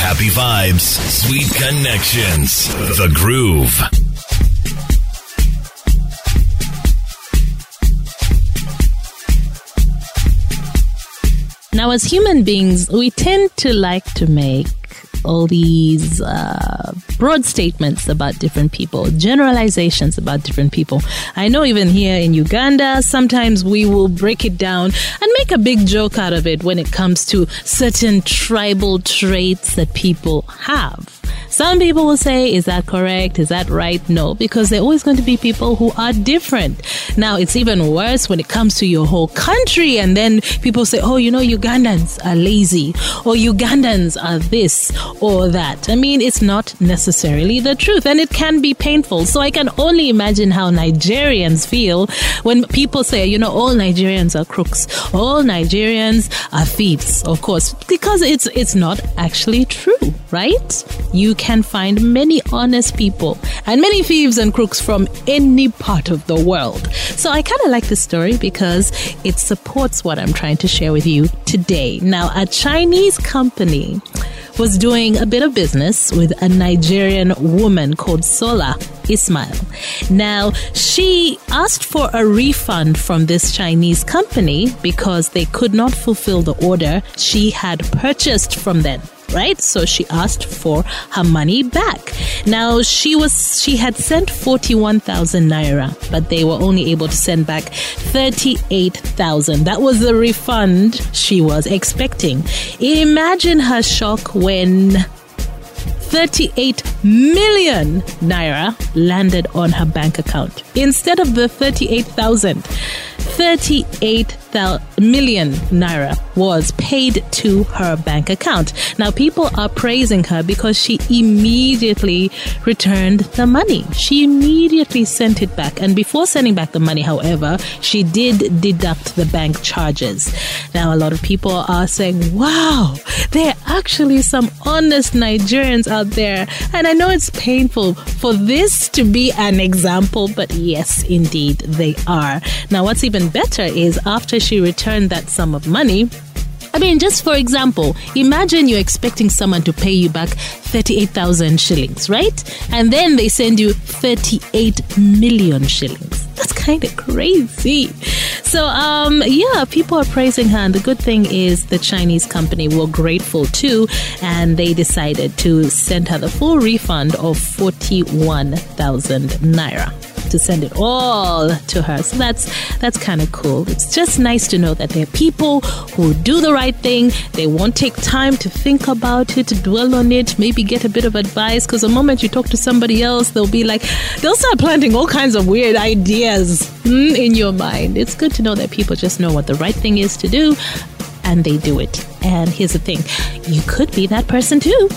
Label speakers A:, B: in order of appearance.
A: Happy vibes, sweet connections. The Groove.
B: Now, as human beings, we tend to like to make all these uh, broad statements about different people, generalizations about different people. I know even here in Uganda, sometimes we will break it down and make a big joke out of it when it comes to certain tribal traits that people have. Some people will say, is that correct? Is that right? No, because there are always going to be people who are different. Now, it's even worse when it comes to your whole country. And then people say, oh, you know, Ugandans are lazy or Ugandans are this or that. I mean, it's not necessarily the truth and it can be painful. So I can only imagine how Nigerians feel when people say, you know, all Nigerians are crooks, all Nigerians are thieves, of course, because it's, it's not actually true, right? You can find many honest people and many thieves and crooks from any part of the world. So I kind of like this story because it supports what I'm trying to share with you today. Now, a Chinese company was doing a bit of business with a Nigerian woman called Sola Ismail. Now, she asked for a refund from this Chinese company because they could not fulfill the order she had purchased from them right? So she asked for her money back. Now she was she had sent 41,000 naira, but they were only able to send back 38,000. That was the refund she was expecting. Imagine her shock when 38 million naira landed on her bank account instead of the 38,000. 38 million naira was paid to her bank account. Now, people are praising her because she immediately returned the money. She immediately sent it back. And before sending back the money, however, she did deduct the bank charges. Now, a lot of people are saying, wow, there are actually some honest Nigerians out there. And I know it's painful for this to be an example, but yes, indeed, they are. Now, what's even better is after she returned that sum of money, I mean, just for example, imagine you're expecting someone to pay you back 38,000 shillings, right? And then they send you 38 million shillings. That's kind of crazy. So, um, yeah, people are praising her. And the good thing is the Chinese company were grateful too. And they decided to send her the full refund of 41,000 naira to send it all to her. So that's that's kind of cool. It's just nice to know that there are people who do the right thing. They won't take time to think about it, dwell on it, maybe get a bit of advice. Because the moment you talk to somebody else, they'll be like, they'll start planting all kinds of weird ideas mm, in your mind. It's good to know that people just know what the right thing is to do and they do it. And here's the thing you could be that person too.